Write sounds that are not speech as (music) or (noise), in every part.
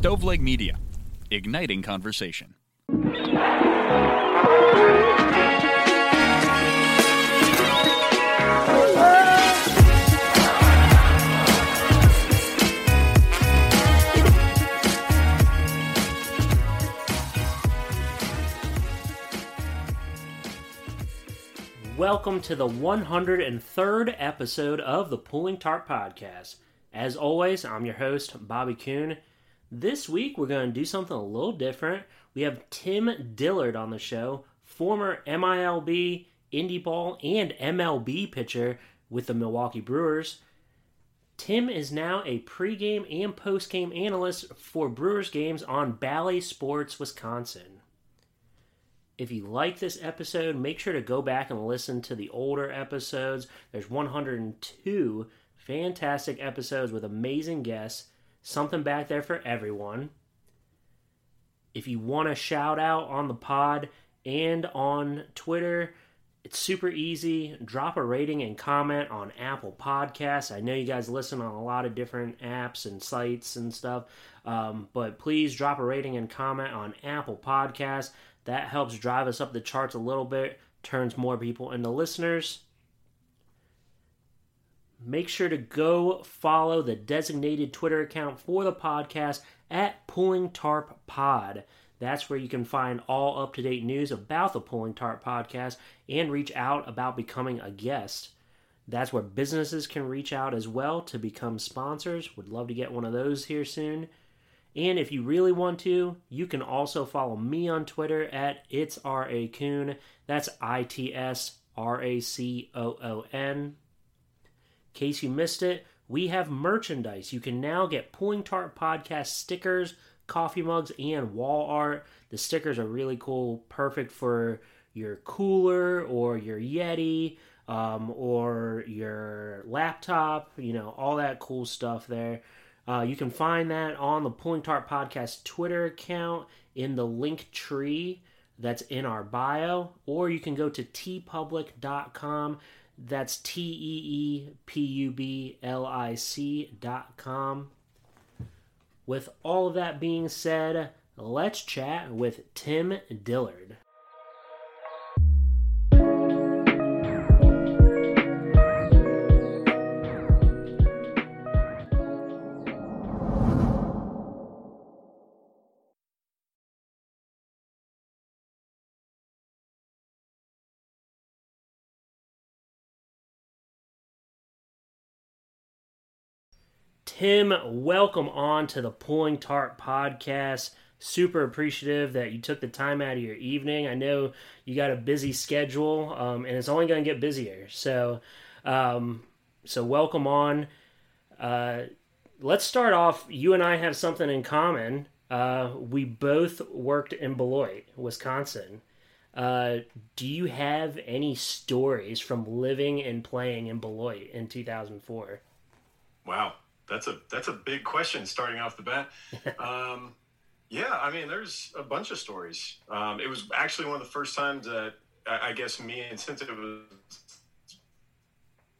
Stoveleg Media, igniting conversation. Welcome to the 103rd episode of the Pulling Tarp Podcast. As always, I'm your host, Bobby Kuhn. This week, we're going to do something a little different. We have Tim Dillard on the show, former MILB, Indie Ball, and MLB pitcher with the Milwaukee Brewers. Tim is now a pregame and postgame analyst for Brewers games on Bally Sports Wisconsin. If you like this episode, make sure to go back and listen to the older episodes. There's 102 fantastic episodes with amazing guests, something back there for everyone. If you want a shout out on the pod and on Twitter, it's super easy. Drop a rating and comment on Apple Podcasts. I know you guys listen on a lot of different apps and sites and stuff, um, but please drop a rating and comment on Apple Podcasts. That helps drive us up the charts a little bit, turns more people into listeners. Make sure to go follow the designated Twitter account for the podcast at Pulling Tarp Pod. That's where you can find all up to date news about the Pulling Tarp podcast and reach out about becoming a guest. That's where businesses can reach out as well to become sponsors. Would love to get one of those here soon. And if you really want to, you can also follow me on Twitter at it's R A Coon. That's I T S R A C O O N. In case you missed it, we have merchandise. You can now get Pulling Tarp Podcast stickers, coffee mugs, and wall art. The stickers are really cool, perfect for your cooler or your Yeti um, or your laptop, you know, all that cool stuff there. Uh, you can find that on the Pulling Tarp Podcast Twitter account in the link tree that's in our bio, or you can go to teepublic.com. That's T E E P U B L I C dot com. With all of that being said, let's chat with Tim Dillard. Tim, welcome on to the Pulling Tarp podcast. Super appreciative that you took the time out of your evening. I know you got a busy schedule, um, and it's only going to get busier. So, um, so welcome on. Uh, let's start off. You and I have something in common. Uh, we both worked in Beloit, Wisconsin. Uh, do you have any stories from living and playing in Beloit in 2004? Wow that's a that's a big question starting off the bat. (laughs) Um, yeah, I mean, there's a bunch of stories. Um, it was actually one of the first times that I, I guess me and since it was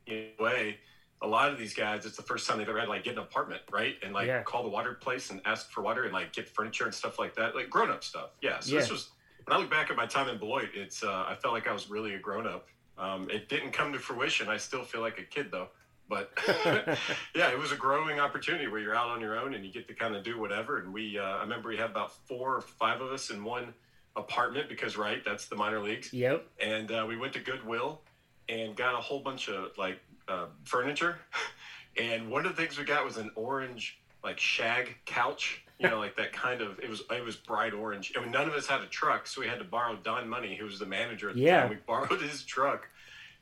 in a way, a lot of these guys, it's the first time they've ever had like get an apartment, right? And like yeah. call the water place and ask for water and like get furniture and stuff like that, like grown up stuff. Yeah. So yeah. this was when I look back at my time in Beloit, it's uh, I felt like I was really a grown up. Um, it didn't come to fruition. I still feel like a kid though. But (laughs) (laughs) yeah, it was a growing opportunity where you're out on your own and you get to kind of do whatever. And we, uh, I remember we had about four or five of us in one apartment because, right, that's the minor leagues. Yep. And uh, we went to Goodwill and got a whole bunch of like uh, furniture. (laughs) and one of the things we got was an orange like shag couch. You know, like that kind of. It was it was bright orange. I mean, none of us had a truck, so we had to borrow Don Money, who was the manager at the yeah. time. We borrowed his truck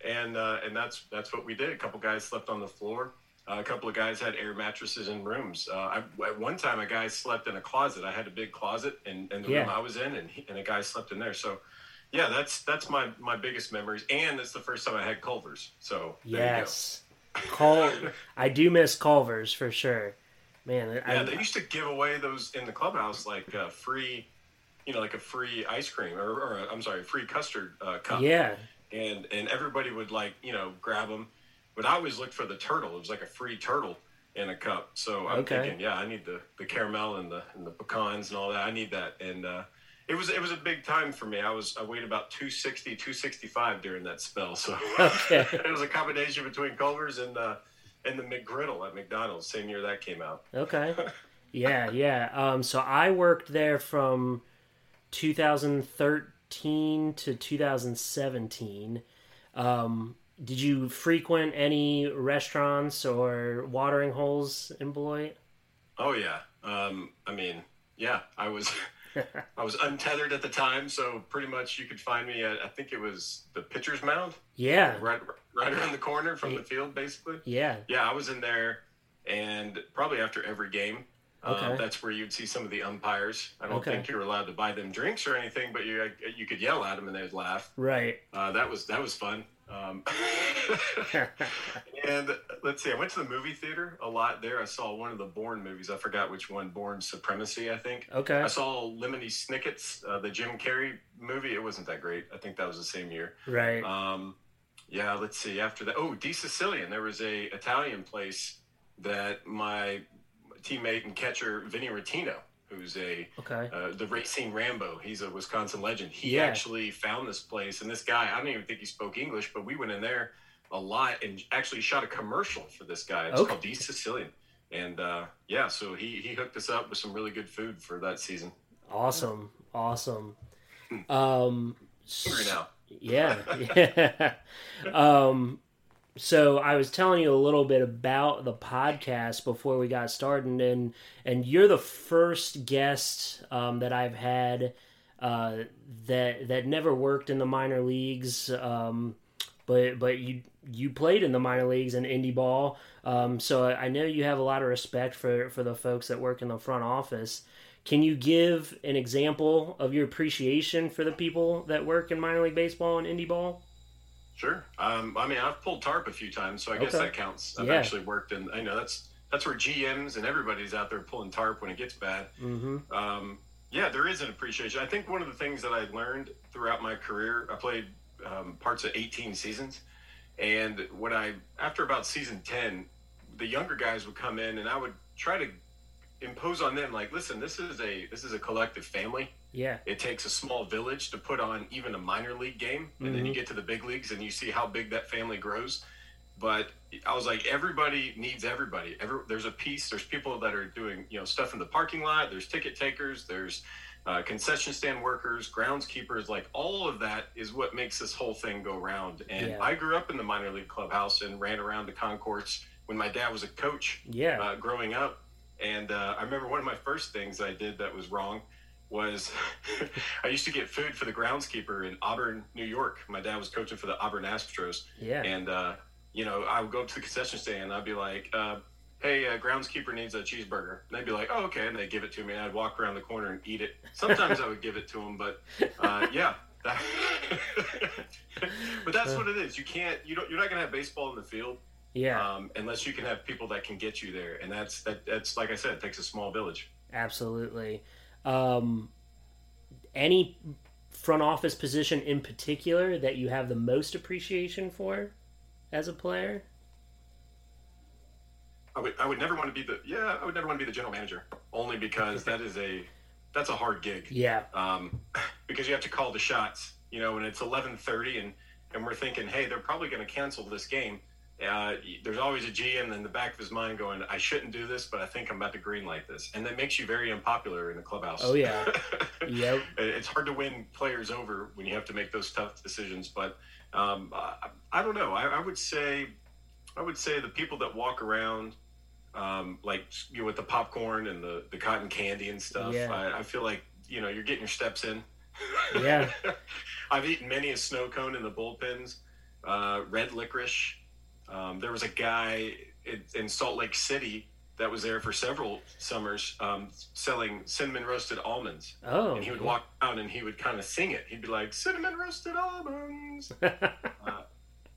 and uh, and that's that's what we did. A couple guys slept on the floor. Uh, a couple of guys had air mattresses in rooms. Uh, I, at one time, a guy slept in a closet. I had a big closet in, in the yeah. room I was in, and, he, and a guy slept in there. So, yeah, that's that's my my biggest memories, and it's the first time I had Culvers. So yes, Cul- I do miss Culvers for sure. Man, yeah, they used to give away those in the clubhouse like uh, free, you know, like a free ice cream or, or I'm sorry, free custard uh, cup. Yeah, and and everybody would like you know grab them. But I always looked for the turtle. It was like a free turtle, in a cup. So I'm Okay. thinking, yeah, I need the, the caramel and the and the pecans and all that. I need that. And uh, it was it was a big time for me. I was I weighed about 260, 265 during that spell. So Okay. (laughs) it was a combination between Culver's and uh, and the McGriddle at McDonald's. Same year that came out. Okay. (laughs) Yeah, yeah. Um, so I worked there from 2013 to 2017. Um, did you frequent any restaurants or watering holes in Beloit? Oh yeah. Um, I mean, yeah, I was (laughs) I was untethered at the time, so pretty much you could find me at I think it was the pitcher's mound, Yeah, right right around the corner from the field, basically. yeah. Yeah, I was in there, and probably after every game. Okay. Uh, that's where you'd see some of the umpires. I don't Okay. think you were allowed to buy them drinks or anything, but you you could yell at them and they'd laugh. Right. Uh, that was that was fun. Um, (laughs) and let's see, I went to the movie theater a lot there. I saw one of the Bourne movies. I forgot which one. Bourne Supremacy, I think. Okay. I saw Lemony Snicket's uh, the Jim Carrey movie. It wasn't that great. I think that was the same year. Right. Um, yeah, let's see. After that, oh, D Sicilian. There was a Italian place that my teammate and catcher Vinny Rotino, who's a Okay. uh, the Racing Rambo. He's a Wisconsin legend. He Yeah. actually found this place, and this guy. I don't even think he spoke English, but we went in there a lot and actually shot a commercial for this guy. It's Okay. called D Sicilian. And uh, yeah, so he, he hooked us up with some really good food for that season. Awesome. Awesome. Um, Hungry now. Yeah, (laughs) (laughs) yeah. um, so I was telling you a little bit about the podcast before we got started, and and you're the first guest um, that I've had uh, that that never worked in the minor leagues, um, but but you you played in the minor leagues in indie ball, um, so I know you have a lot of respect for for the folks that work in the front office. Can you give an example of your appreciation for the people that work in minor league baseball and indie ball? Sure. Um, I mean, I've pulled tarp a few times, so I guess that counts. I've Yeah. actually worked in. I know that's that's where GMs and everybody's out there pulling tarp when it gets bad. Mm-hmm. Um, yeah, there is an appreciation. I think one of the things that I learned throughout my career, I played um, parts of 18 seasons, and when I after about season 10, the younger guys would come in, and I would try to impose on them like, listen, this is a this is a collective family. Yeah. It takes a small village to put on even a minor league game, and then you get to the big leagues and you see how big that family grows. But I was like, everybody needs everybody. Every, there's a piece. There's people that are doing you know stuff in the parking lot. There's ticket takers. There's uh, concession stand workers, groundskeepers. Like all of that is what makes this whole thing go round. And Yeah. I grew up in the minor league clubhouse and ran around the concourse when my dad was a coach Yeah. uh, growing up. And uh, I remember one of my first things I did that was wrong was (laughs) I used to get food for the groundskeeper in Auburn, New York. My dad was coaching for the Auburn Astros. yeah. And, uh, you know, I would go up to the concession stand and I'd be like, uh, hey, uh, groundskeeper needs a cheeseburger. And they'd be like, oh, okay. And they'd give it to me. And I'd walk around the corner and eat it. Sometimes I would give it to them, but uh, yeah. That (laughs) but that's what it is. You can't, you don't, you're not going to have baseball in the field yeah. um, unless you can have people that can get you there. And that's that. That's like I said, it takes a small village. Absolutely. Um, any front office position in particular that you have the most appreciation for as a player? I would I would never want to be the yeah I would never want to be the general manager only because that is a that's a hard gig Yeah. um, (laughs) because you have to call the shots. You know, and it's eleven thirty and and we're thinking, hey, they're probably going to cancel this game. Uh, there's always a GM in the back of his mind going, I shouldn't do this, but I think I'm about to greenlight this, and that makes you very unpopular in the clubhouse. Oh, yeah. (laughs) Yep. it's hard to win players over when you have to make those tough decisions. But um, I, I don't know. I, I would say, I would say the people that walk around, um, like you know, with the popcorn and the, the cotton candy and stuff. Yeah. I, I feel like you know you're getting your steps in. Yeah. (laughs) I've eaten many a snow cone in the bullpens. Uh, red licorice. Um, there was a guy in, in Salt Lake City that was there for several summers um, selling cinnamon roasted almonds Oh. and he would walk out and he would kind of sing it. He'd be like, "Cinnamon roasted almonds." (laughs)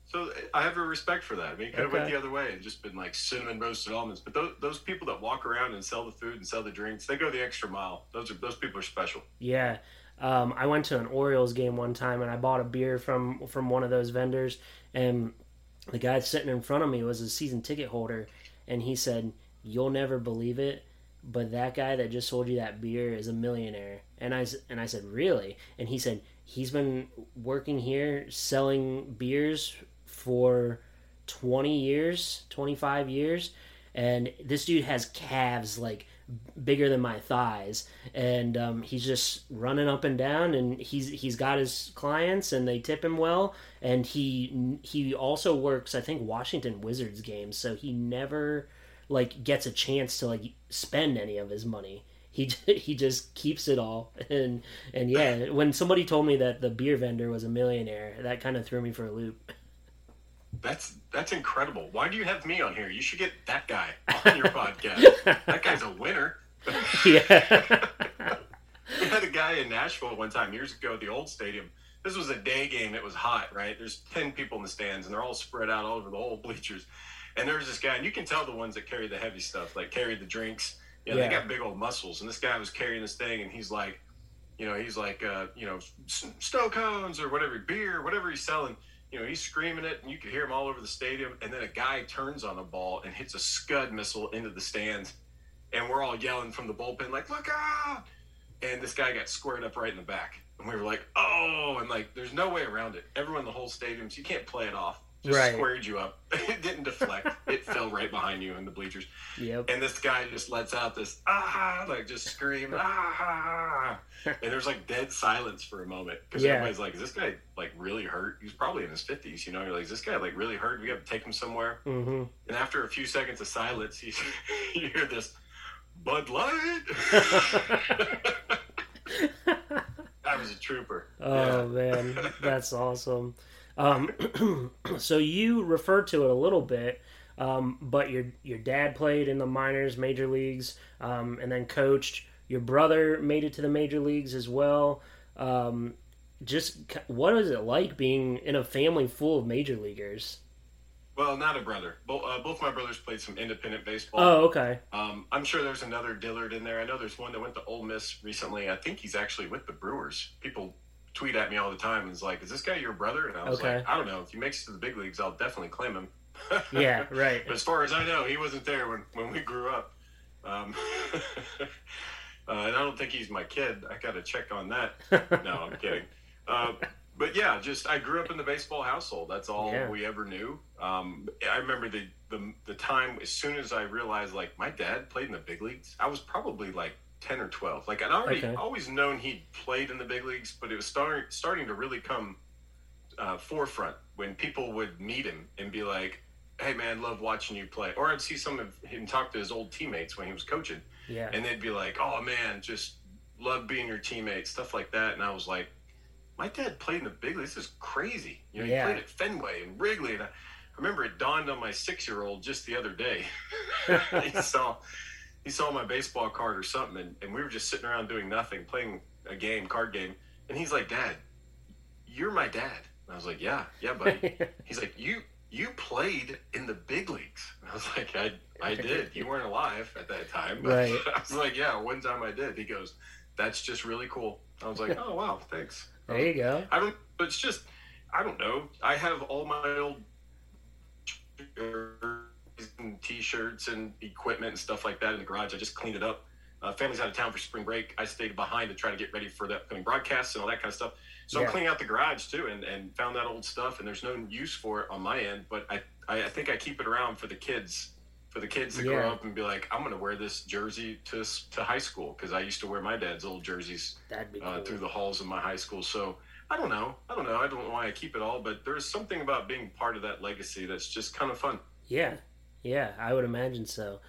so I have a respect for that. I mean, he could have went the other way and just been like cinnamon roasted almonds. But those, those people that walk around and sell the food and sell the drinks, they go the extra mile. Those are those people are special. Yeah. Um, I went to an Orioles game one time and I bought a beer from from one of those vendors and the guy sitting in front of me was a season ticket holder and he said, you'll never believe it, but that guy that just sold you that beer is a millionaire." And I and I said, "Really?" And he said, "He's been working here selling beers for 20 years, 25 years, and this dude has calves like bigger than my thighs. And um, he's just running up and down and he's he's got his clients and they tip him well. And he he also works i think washington wizards games. So he never like gets a chance to like spend any of his money. He (laughs) he just keeps it all. And and yeah when somebody told me that the beer vendor was a millionaire that kind of threw me for a loop That's that's incredible. Why do you have me on here? You should get that guy on your (laughs) podcast. That guy's a winner. (laughs) yeah We had a guy in Nashville one time years ago at the old stadium. This was a day game. It was hot, right? There's 10 people in the stands, and they're all spread out all over the whole bleachers. And there's this guy, and you can tell the ones that carry the heavy stuff, like carry the drinks. You know, Yeah. they got big old muscles. And this guy was carrying this thing, and he's like, you know, he's like, uh, you know, snow cones or whatever, beer, whatever he's selling. You know, he's screaming it, and you could hear him all over the stadium. And then a guy turns on a ball and hits a scud missile into the stands. And we're all yelling from the bullpen, like, look out! And this guy got squared up right in the back. And we were like, oh, and like, there's no way around it. Everyone in the whole stadium, so you can't play it off. Just Right. squared you up. (laughs) it didn't deflect. it fell right behind you in the bleachers. yep And this guy just lets out this ah, like just scream ah, and there's like dead silence for a moment because Yeah. everybody's like, "Is this guy like really hurt?" He's probably in his fifties, you know. You're like, "Is this guy like really hurt? We got to take him somewhere." hmm And after a few seconds of silence, you, (laughs) you hear this Bud Light. (laughs) I was a trooper. Oh man, that's awesome. Um, (clears throat) so you referred to it a little bit, um, but your your dad played in the minors, major leagues, um, and then coached. Your brother made it to the major leagues as well. Um, just what is it like being in a family full of major leaguers? Well, not a brother. Both, uh, both my brothers played some independent baseball. Oh, okay. Um, I'm sure there's another Dillard in there. I know there's one that went to Ole Miss recently. I think he's actually with the Brewers. People tweet at me all the time and is like, "Is this guy your brother?" And I was Okay. like, "I don't know. If he makes it to the big leagues, I'll definitely claim him." (laughs) Yeah, right. But as far as I know, he wasn't there when, when we grew up. Um, (laughs) uh, and I don't think he's my kid. I got to check on that. (laughs) No, I'm kidding. Uh, but yeah, just I grew up in the baseball household. That's all Yeah. we ever knew. Um, I remember the, the the time as soon as I realized like my dad played in the big leagues. I was probably like ten or twelve. Like I'd already Okay. always known he'd played in the big leagues, but it was starting starting to really come uh, forefront when people would meet him and be like, "Hey man, love watching you play," or I'd see some of him talk to his old teammates when he was coaching Yeah. and they'd be like, "Oh man, just love being your teammate," stuff like that. And I was like, "My dad played in the big leagues. This is crazy. You know, Yeah. he played at Fenway and Wrigley." And I, I remember it dawned on my six-year-old just the other day. (laughs) (laughs) he saw he saw my baseball card or something, and, and we were just sitting around doing nothing, playing a game, card game. And he's like, "Dad, you're my dad." And I was like, "Yeah, yeah, buddy." (laughs) He's like, "You." You played in the big leagues. And I was like, I, I did. You weren't alive at that time. But (laughs) Right. I was like, yeah, one time I did. He goes, that's just really cool. I was like, (laughs) oh, wow, thanks. there you go. I don't, but it's just, I don't know. I have all my old and t-shirts and equipment and stuff like that in the garage. I just cleaned it up. Uh, family's out of town for spring break. I stayed behind to try to get ready for the upcoming broadcasts and all that kind of stuff. So Yeah. I'm cleaning out the garage too, and, and found that old stuff. And there's no use for it on my end, but I, I, I think I keep it around for the kids, for the kids to Yeah. grow up and be like, I'm going to wear this jersey to to high school because I used to wear my dad's old jerseys That'd be cool. uh, through the halls of my high school. So I don't know. I don't know. I don't know why I keep it all, but there's something about being part of that legacy that's just kind of fun. Yeah, yeah, I would imagine so.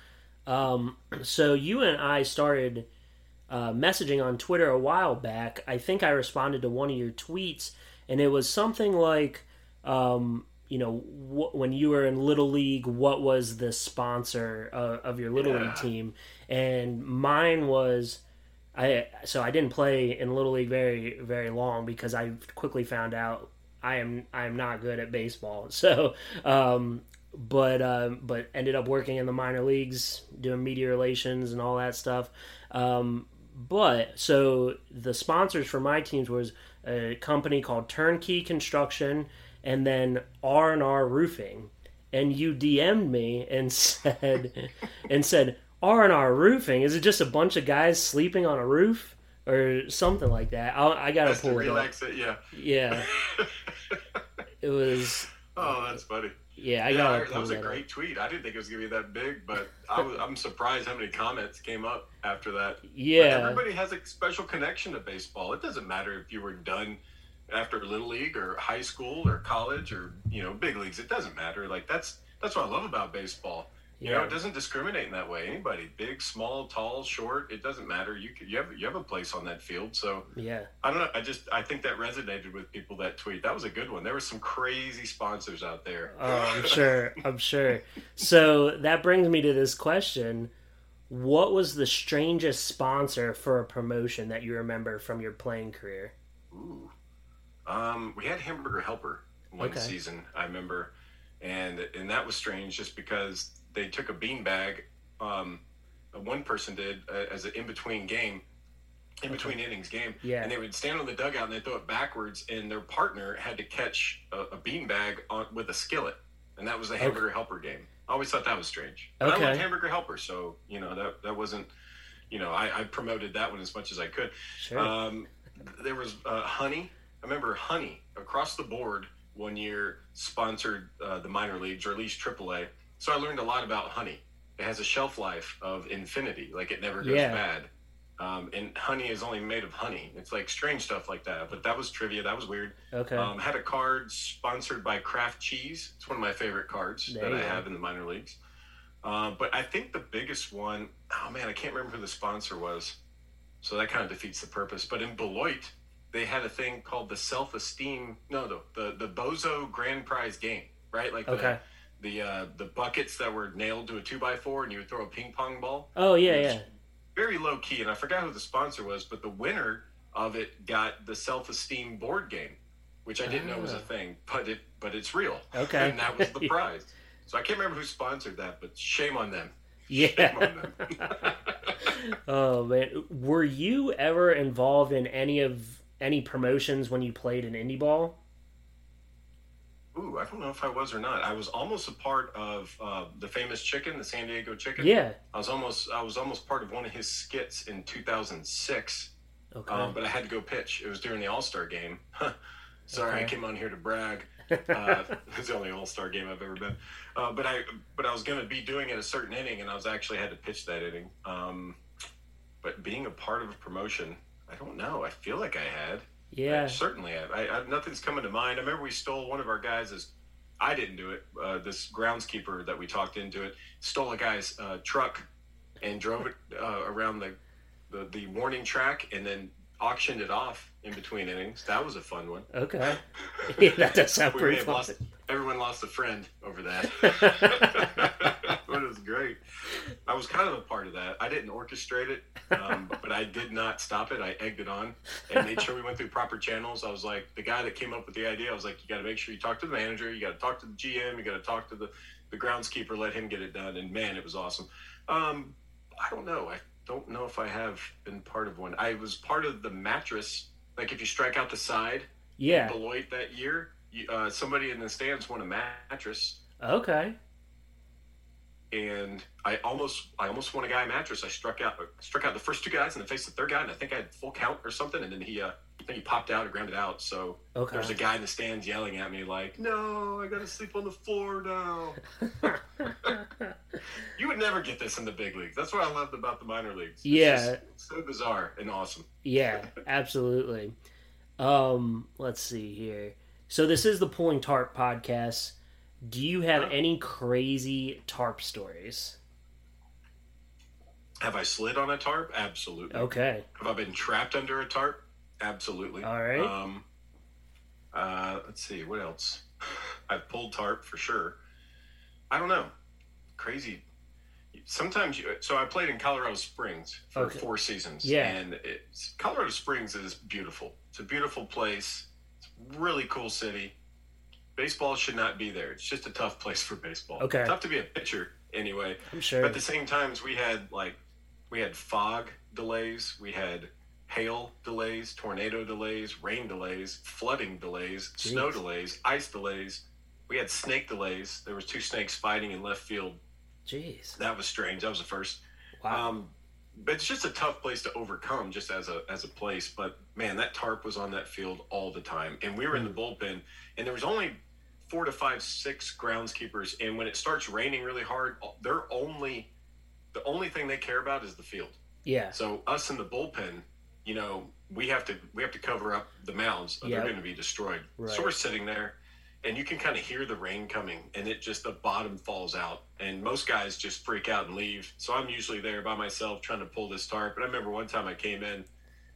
Um, (clears throat) so you and I started uh, messaging on Twitter a while back. I think I responded to one of your tweets, and it was something like, um, you know, wh- when you were in Little League, what was the sponsor uh, of your Little Yeah. League team? And mine was. I so I didn't play in little league very very long because I quickly found out I am I am not good at baseball. (laughs) So, um, but um, but ended up working in the minor leagues doing media relations and all that stuff. Um, but so the sponsors for my teams was a company called Turnkey Construction and then R and R Roofing. and you DM'd me and (laughs) said and said R and R Roofing. Is it just a bunch of guys sleeping on a roof or something like that? I, I gotta to pull it up. relax it. Yeah. Yeah, (laughs) it was. Oh, that's funny. Yeah, I yeah, gotta that was a great tweet. I didn't think it was gonna be that big, but I was, I'm surprised how many comments came up after that. But Yeah, everybody has a special connection to baseball. It doesn't matter if you were done after little league or high school or college or you know big leagues. It doesn't matter. Like that's that's what I love about baseball. You know, it doesn't discriminate in that way. Anybody, big, small, tall, short, it doesn't matter. You could, you have you have a place on that field. So yeah. I don't know. I just I think that resonated with people. That tweet that was a good one. There were some crazy sponsors out there. Oh, I'm sure. I'm sure. So that brings me to this question: What was the strangest sponsor for a promotion that you remember from your playing career? Ooh. Um, we had Hamburger Helper one Okay. season, I remember, and and that was strange just because they took a beanbag. Um, uh, one person did uh, as an in between game, in between innings game, Yeah. and they would stand on the dugout and they throw it backwards, and their partner had to catch a, a beanbag on with a skillet, and that was the Hamburger Helper game. I always thought that was strange. But Okay. I loved Hamburger Helper, so you know that that wasn't. You know, I, I promoted that one as much as I could. Sure. Um, there was uh, Honey. I remember Honey across the board one year sponsored uh, the minor leagues or at least AAA. So I learned a lot about Honey. It has a shelf life of infinity, like it never goes Yeah. bad. Um, and honey is only made of honey. It's like strange stuff like that. But that was trivia. That was weird. okay. Um, had a card sponsored by Kraft Cheese. It's one of my favorite cards There that I have in the minor leagues. Uh, but I think the biggest one, oh man, I can't remember who the sponsor was. So that kind of defeats the purpose. But in Beloit, they had a thing called the self esteem, no, no, the, the Bozo Grand Prize game, right? Like Okay. The, uh, the buckets that were nailed to a two by four and you would throw a ping pong ball oh yeah, yeah. very low key, and I forgot who the sponsor was, but the winner of it got the self esteem board game, which I didn't know was a Ah. thing, but it but it's real. Okay. and that was the (laughs) prize. So I can't remember who sponsored that, but shame on them. Yeah. Shame on them. (laughs) (laughs) oh man, were you ever involved in any of any promotions when you played in indie ball? Ooh, I don't know if I was or not. I was almost a part of uh, the famous chicken, the San Diego chicken. Yeah. I was almost I was almost part of one of his skits in 2006. Okay. Um, but I had to go pitch. It was during the All Star game. (laughs) Sorry, I came on here to brag. (laughs) Uh, it's the only All Star game I've ever been. Uh, but I but I was going to be doing it a certain inning, and I was actually had to pitch that inning. Um, but being a part of a promotion, I don't know. I feel like I had. I yeah. certainly have. I, I, nothing's coming to mind. I remember we stole one of our guys' I didn't do it. Uh, this groundskeeper that we talked into it stole a guy's uh, truck and drove it uh, around the, the the warning track and then auctioned it off in between innings. That was a fun one. Okay. (laughs) (laughs) Yeah, that does sound pretty fun. lost, everyone lost a friend over that. (laughs) but it was great. I was kind of a part of that. I didn't orchestrate it, um, (laughs) but I did not stop it. I egged it on and made sure we went through proper channels. I was like, the guy that came up with the idea, I was like, you got to make sure you talk to the manager, you got to talk to the GM, you got to talk to the, the groundskeeper, let him get it done. And man, it was awesome. Um, I don't know. I don't know if I have been part of one. I was part of the mattress. Like if you strike out the side, yeah. Beloit that year, you, uh, somebody in the stands won a mattress, Okay. And I almost I almost won a guy a mattress. I struck out struck out the first two guys and then faced the third guy, and I think I had full count or something, and then he uh, I think he popped out or grounded out. So Okay. there was a guy in the stands yelling at me like, "No, I got to sleep on the floor now." (laughs) you would never get this in the big leagues. That's what I loved about the minor leagues. It's Yeah. so bizarre and awesome. Yeah, absolutely. Um, let's see here. So this is the Pulling Tarp podcast. Do you have any crazy tarp stories? Have I slid on a tarp? Absolutely. Okay. Have I been trapped under a tarp? Absolutely. All right. Um, uh, let's see, what else? (sighs) I've pulled tarp for sure. I don't know. Crazy. Sometimes you. So I played in Colorado Springs for Okay. four seasons. Yeah. And it's, Colorado Springs is beautiful. It's a beautiful place. It's a really cool city. Baseball should not be there. It's just a tough place for baseball. Okay. Tough to be a pitcher anyway. I'm sure. But at the same times, we had like we had fog delays, we had hail delays, tornado delays, rain delays, flooding delays, snow delays, ice delays. we had snake delays. There was two snakes fighting in left field. Jeez. That was strange. That was the first. Wow. Um, but it's just a tough place to overcome, just as a as a place. But man, that tarp was on that field all the time, and we were in the mm. bullpen, and there was only four to five, six groundskeepers. And when it starts raining really hard, they're only the only thing they care about is the field. yeah. So us in the bullpen, you know, we have to we have to cover up the mounds. Or Yep. They're going to be destroyed. Right. So we're sitting there, and you can kind of hear the rain coming, and it just the bottom falls out, and most guys just freak out and leave. So I'm usually there by myself trying to pull this tarp. And I remember one time I came in,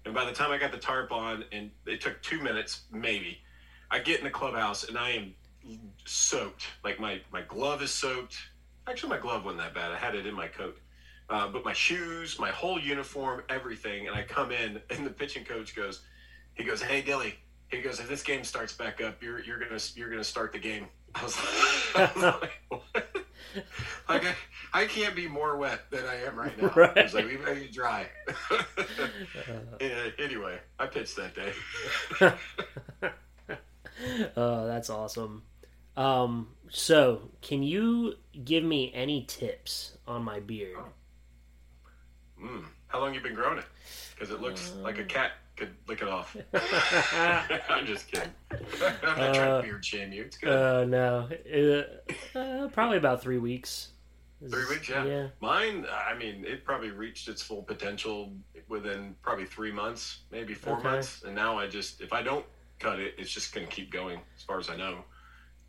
and by the time I got the tarp on, and it took two minutes maybe, I get in the clubhouse and I am soaked. Like my my glove is soaked. Actually, my glove wasn't that bad. I had it in my coat. Uh, but my shoes, my whole uniform, everything, and I come in, (laughs) and the pitching coach goes, he goes, "Hey, Dilly," he goes, "If this game starts back up, you're you're gonna you're gonna start the game." I was like, (laughs) I was (laughs) like, like I, I can't be more wet than I am right now. (laughs) Right. I was like, we better get dry. Yeah, anyway, I pitched that day. Oh, that's awesome. Um, so can you give me any tips on my beard? Mm. How long you been growing it? Because it looks like a cat could lick it off. (laughs) I'm just kidding. I'm not trying Uh, to beard shame you. It's good. Uh, no, uh, uh, probably about three weeks. Three weeks, yeah. Yeah. Mine, I mean, it probably reached its full potential within probably three months, maybe four Okay. months. And now I just, if I don't cut it, it's just going to keep going, as far as I know.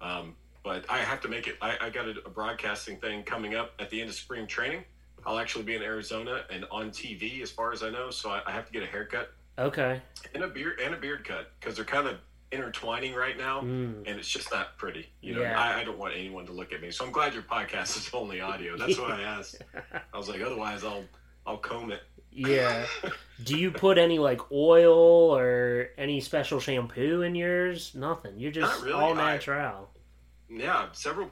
Um, but I have to make it. I, I got a, a broadcasting thing coming up at the end of spring training. I'll actually be in Arizona and on TV, as far as I know. So I, I have to get a haircut Okay. and a beard and a beard cut because they're kind of intertwining right now, Mm. and it's just not pretty. You know, Yeah. I, I don't want anyone to look at me, so I'm glad your podcast is only audio. That's what I asked. (laughs) I was like, otherwise, I'll I'll comb it. Yeah. (laughs) Do you put any like oil or any special shampoo in yours? Nothing. You're just really. all I- natural. Yeah, several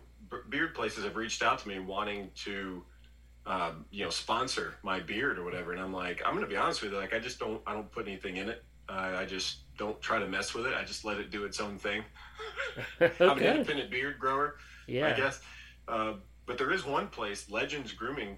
beard places have reached out to me wanting to, um, you know, sponsor my beard or whatever, and I'm like, I'm gonna be honest with you, like I just don't I don't put anything in it. Uh, I just don't try to mess with it. I just let it do its own thing. (laughs) I'm an independent beard grower. yeah. I guess. Uh, but there is one place, Legends Grooming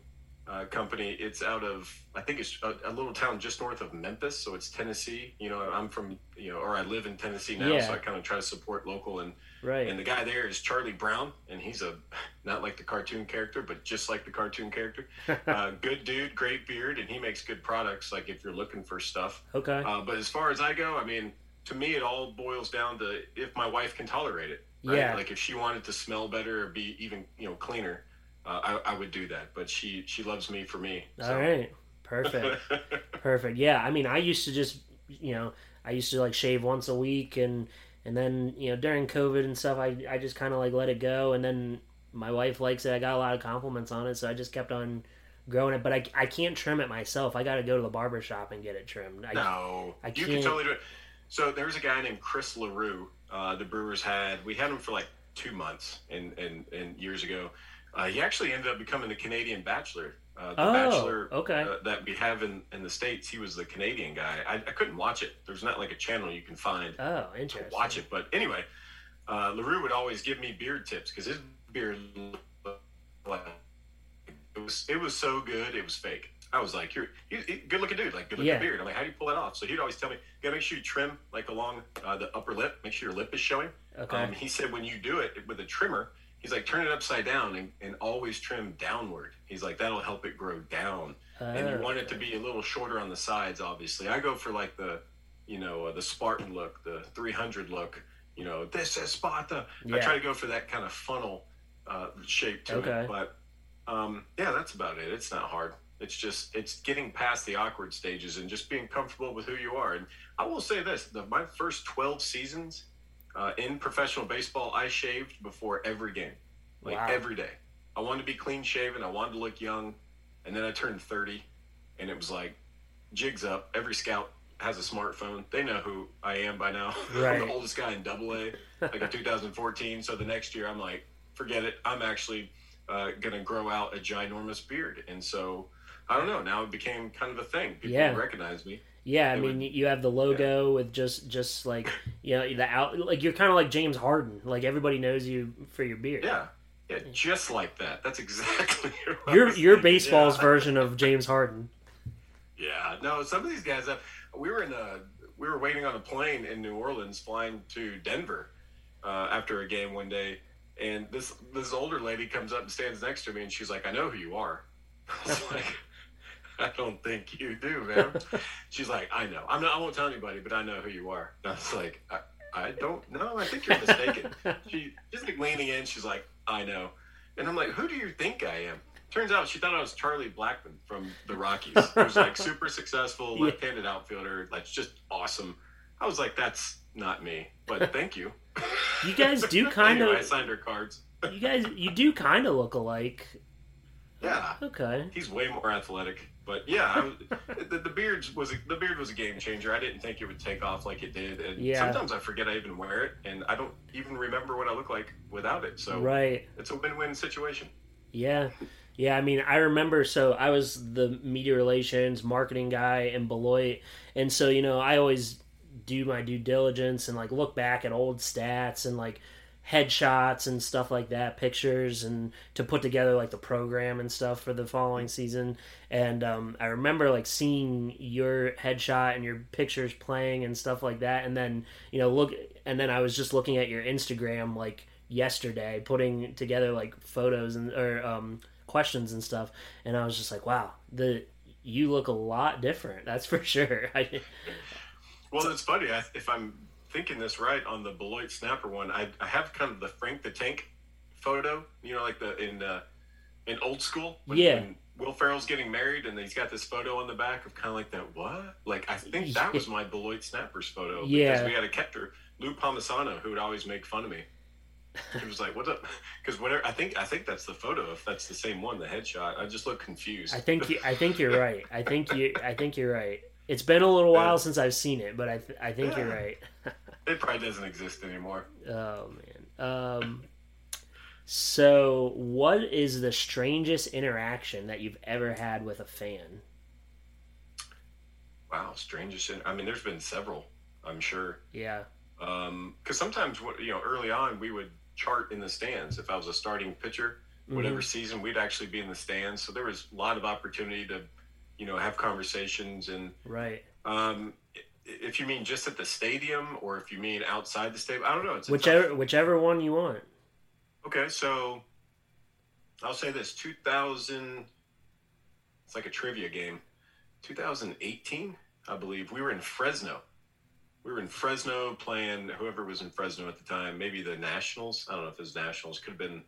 uh, Company. It's out of, I think it's a, a little town just north of Memphis. So it's Tennessee. You know, I'm from, you know, or I live in Tennessee now. Yeah. So I kind of try to support local. And, Right. and the guy there is Charlie Brown. And he's a, (laughs) not like the cartoon character, but just like the cartoon character. (laughs) Uh, good dude, great beard. And he makes good products. Like if you're looking for stuff. okay. Uh, but as far as I go, I mean, to me, it all boils down to if my wife can tolerate it. Right? Yeah. Like if she wanted to smell better or be even, you know, cleaner, uh, I, I would do that. But she she loves me for me. All right. Perfect. (laughs) Perfect. Yeah. I mean, I used to just, you know, I used to like shave once a week, and and then you know during COVID and stuff, I I just kind of like let it go, and then my wife likes it. I got a lot of compliments on it, so I just kept on growing it. But I I can't trim it myself. I got to go to the barber shop and get it trimmed. I, no, I you can totally do it. So there's a guy named Chris Leroux. Uh, the Brewers had we had him for like two months and and, and years ago. Uh, he actually ended up becoming the Canadian Bachelor. Uh, the Oh, Bachelor okay. uh, that we have in, in the states. He was the Canadian guy. I, I couldn't watch it. There's not like a channel you can find. Oh, to interesting. watch it. But anyway, uh, Leroux would always give me beard tips because his beard like it was it was so good it was fake. I was like, "You're you, you- good looking dude, like good looking Yeah. beard." I'm like, "How do you pull that off?" So he'd always tell me, "You gotta make sure you trim like along uh, the upper lip. Make sure your lip is showing." Okay. Um, he said when you do it with a trimmer, he's like, turn it upside down and, and always trim downward. He's like, that'll help it grow down. and you want it to be a little shorter on the sides, obviously. I go for like the, you know, uh, the Spartan look, the 300 look. You know, this is Sparta. I try to go for that kind of funnel uh, shape to Okay. it. But um, yeah, that's about it. It's not hard. It's just it's getting past the awkward stages and just being comfortable with who you are. And I will say this: the, my first 12 seasons uh, in professional baseball, I shaved before every game, like Wow. every day. I wanted to be clean shaven. I wanted to look young, and then I turned 30, and it was like jigs up. Every scout has a smartphone. They know who I am by now. Right. (laughs) I'm the oldest guy in Double A, like in 2014. So the next year, I'm like, forget it. I'm actually uh, gonna grow out a ginormous beard, and so I don't know. Now it became kind of a thing. People Yeah. recognize me. Yeah, I mean, you have the logo with just just like you know the out like you're kind of like James Harden. Like everybody knows you for your beard. Yeah, yeah, just like that. That's exactly. (laughs) what I You're was you're thinking, baseball's yeah. version of James Harden. Yeah, no, some of these guys. Have, we were in a we were waiting on a plane in New Orleans, flying to Denver uh, after a game one day, and this this older lady comes up and stands next to me, and she's like, "I know who you are." (laughs) I was (laughs) like, (laughs) "I don't think you do, man." (laughs) she's like, "I know. I'm not. I won't tell anybody, but I know who you are." And I was like, "I, I don't know. I think you're mistaken." (laughs) she, she's like leaning in. She's like, "I know," and I'm like, "Who do you think I am?" Turns out she thought I was Charlie Blackmon from the Rockies, who's like super successful, left-handed outfielder, like just awesome. I was like, "That's not me," but thank you. You guys do kind Anyway, I signed her cards. you guys you do kind of look alike. Yeah, Okay. he's way more athletic. But yeah, I was, (laughs) the, the beard was a, the beard was a game changer. I didn't think it would take off like it did, and Yeah. sometimes I forget I even wear it, and I don't even remember what I look like without it. So Right. it's a win-win situation. Yeah. Yeah, I mean, I remember. So I was the media relations marketing guy in Beloit, and so you know, I always do my due diligence and like look back at old stats and like headshots and stuff like that, pictures, and to put together like the program and stuff for the following season. And um, I remember like seeing your headshot and your pictures playing and stuff like that, and then you know look, and then I was just looking at your Instagram like yesterday, putting together like photos and or um, questions and stuff, and I was just like, wow, the you look a lot different. That's for (laughs) sure. Well, it's funny. I, if I'm thinking this right on the Beloit Snapper one, I, I have kind of the Frank the Tank photo. You know, like the in uh, in old school. When, Yeah. When Will Ferrell's getting married, and he's got this photo on the back of kind of like that. What? Like I think that was my Beloit Snappers photo. Yeah. Because we had a catcher, Lou Palmisano, who would always make fun of me. He was like, "What's (laughs) up?" Because whenever I think I think that's the photo. If that's the same one, the headshot, I just look confused. I think you, I think you're (laughs) right. I think you I think you're right. It's been a little while Yeah. since I've seen it, but I th- I think you're right. (laughs) it probably doesn't exist anymore. Oh man. Um so what is the strangest interaction that you've ever had with a fan? Wow, strangest. in- I mean, there's been several. I'm sure. Yeah. because sometimes what- you know early on we would chart in the stands if i was a starting pitcher Mm-hmm. whatever season we'd actually be in the stands so there was a lot of opportunity to you know have conversations and Right. um, if you mean just at the stadium or if you mean outside the stadium i don't know it's Whichever tough- whichever one you want. okay so i'll say this 2000 it's like a trivia game 2018 i believe we were in fresno we were in Fresno playing whoever was in Fresno at the time, maybe the Nationals. I don't know if it was Nationals, could have been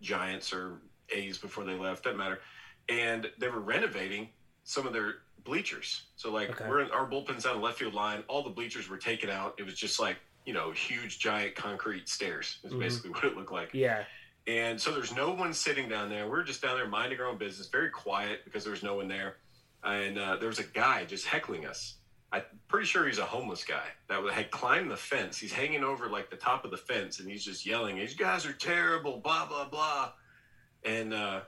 Giants or A's before they left, doesn't matter. And they were renovating some of their bleachers. So like Okay. we're in our bullpen's on the left field line, all the bleachers were taken out. It was just like, you know, huge giant concrete stairs is Mhm. basically (laughs) what it looked like. Yeah. And so there's no one sitting down there. We're just down there minding our own business, very quiet because there was no one there. And uh, there was a guy just heckling us. I'm pretty sure he's a homeless guy that had climbed the fence. He's hanging over like the top of the fence and he's just yelling, These guys are terrible, blah, blah, blah. And uh,